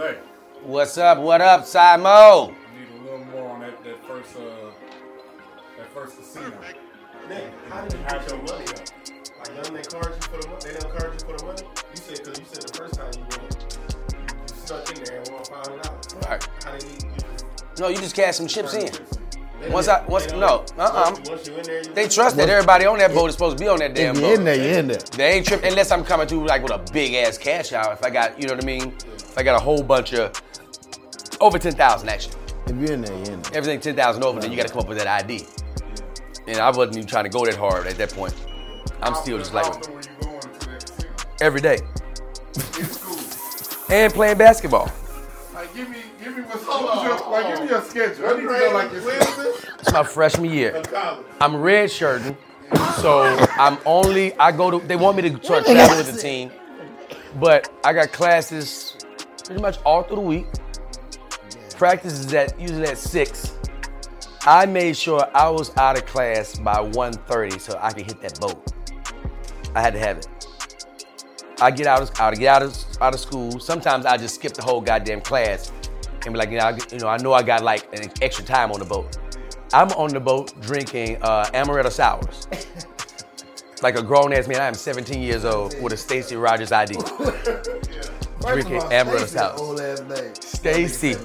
Lay. What's up? What up, Simo? I need a little more on that, that first uh that first casino. Nick, how did you How'd get your your money money up? Like, them they encourage you for the money? They didn't encourage you for the money? You said, because you said the first time you went, you stuck in there and won $500. Right. How they need you No, you just cast some chips in. They Once I- once- no, don't- uh-uh. Once you, once in there, They trust that everybody on that boat is supposed to be on that damn If boat. you're in there, you're in there. They ain't tripping unless I'm coming through like with a big ass cash out. If I got, you know what I mean? If I got a whole bunch of over ten thousand actually. If you're in there, you're in there. Everything ten thousand over, then you got to come up with that ID. And I wasn't even trying to go that hard at that point. I'm still just like How often were you going to that casino? every day In school. and playing basketball. Like give me give me what's what was your, like give me your schedule. I need to know like your schedule. It's my freshman year. I'm red shirting, so I'm only I go to. They want me to start traveling with the team, but I got classes pretty much all through the week. Practice is at usually at six. I made sure I was out of class by 1.30 so I could hit that boat. I had to have it. I get out of I get out of out of school. Sometimes I just skip the whole goddamn class and be like, you know, I, you know, I know I got like an extra time on the boat. I'm on the boat drinking uh, amaretto sours. like a grown ass man, I am 17 years old with a Stacy Rogers ID. drinking amaretto sours. Stacy.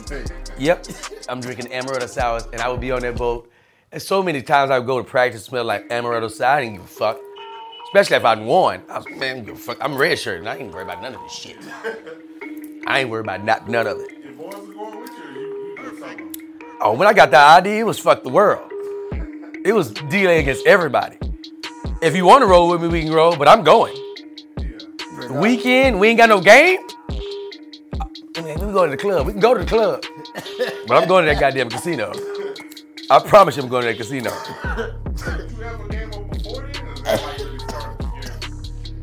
Yep. I'm drinking amaretto sours, and I would be on that boat. And so many times I would go to practice, smell like amaretto sour. I didn't give a fuck. Especially if I'd won. I was, man, I don't give a fuck. I'm red shirt, and I ain't worried about none of this shit. I ain't worried about not, none of it. Your boys are going with you or you, you do something. Oh, when I got the ID, it was fuck the world. It was D'Lai against everybody. If you want to roll with me, we can roll, but I'm going. Yeah. Weekend, we ain't got no game. I mean, we go to the club. We can go to the club. But I'm going to that goddamn casino. I promise you I'm going to that casino.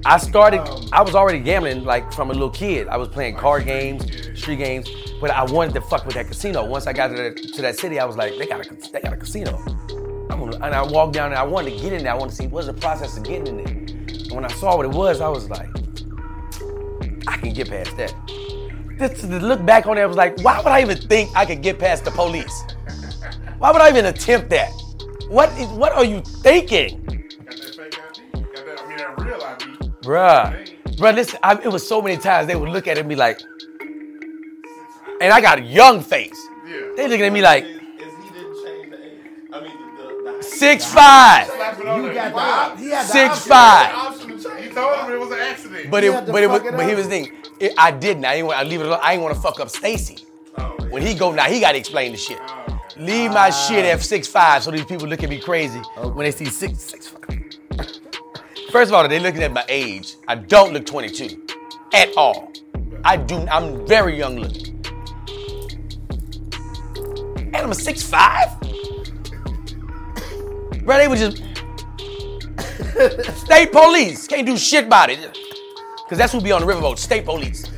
I started, I was already gambling like from a little kid. I was playing card games, street games, but I wanted to fuck with that casino. Once I got to, that to that city, I was like, they got a, they got a casino. Gonna, and I walked down and I wanted to get in there. I wanted to see what's the process of getting in there. And when I saw what it was, I was like, I can get past that. This, to look back on it, I was like, why would I even think I could get past the police? Why would I even attempt that? What is, what are you thinking? Got that fake ID? Got that, I mean, that real ID. Bruh. Bruh, listen, I, it was so many times they would look at it and be like, and I got a young face. Yeah. They looking at me like, Is, is he didn't change the age? I mean, the, the, the height. six five, Slap it on You got the Wow. he had the six option. five. Told him it was an accident. But You it, but it, was, it but he was thinking, it, I didn't. I didn't want. I leave it alone. I ain't want to fuck up Stacy. Oh, yeah. When he go now, he got to explain the shit. Oh. Leave my ah. shit at six five, so these people look at me crazy when they see six six five. First of all, they looking at my age. I don't look 22 at all. I do. I'm very young looking, and I'm a six five. Bro, they was just state police can't do shit about it, cause that's who be on the riverboat. State police.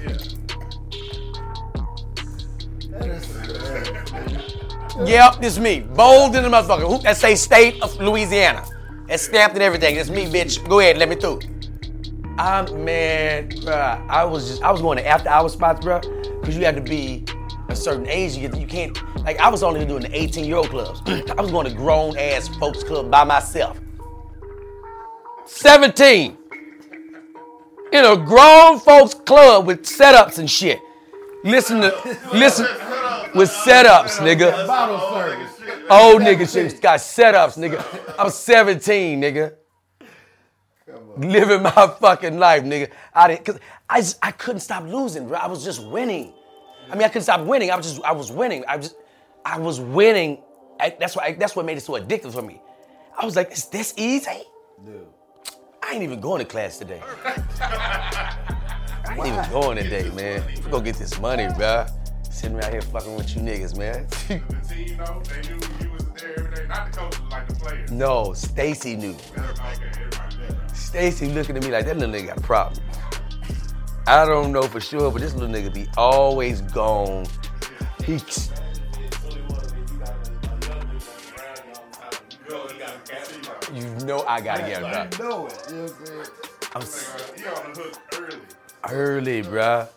Yep, this me. Bold in the motherfucker. Who, that say state of Louisiana. It's stamped and everything. That's me, bitch. Go ahead, let me through. I'm man, bruh. I was just I was going to after hour spots, bruh, because you have to be a certain age. You, you can't like I was only doing the 18 year old clubs. I was going to grown ass folks club by myself. 17 in a grown folks club with setups and shit. Listen to listen with setups, nigga. Old nigga shit got setups, nigga. I'm 17, nigga. Living my fucking life, nigga. I didn't, cause I just, I couldn't stop losing, bro. I was just winning. I mean, I couldn't stop winning. I was just, I was winning. I just, I was winning. I- that's why, that's what made it so addictive for me. I was like, is this easy? I ain't even going to class today. I ain't even going today, man. We go get this money, bro. Sitting around here fucking with you niggas, man. The team, though, they knew you was there every day. Not the coaches, like the players. no, Stacy knew. Knew. Stacy looking at me like that little nigga got a problem. I don't know for sure, but this little nigga be always gone. He you know I gotta get him back. know it. You know what I'm saying? I'm s- uh, He on the hook early. early, bruh.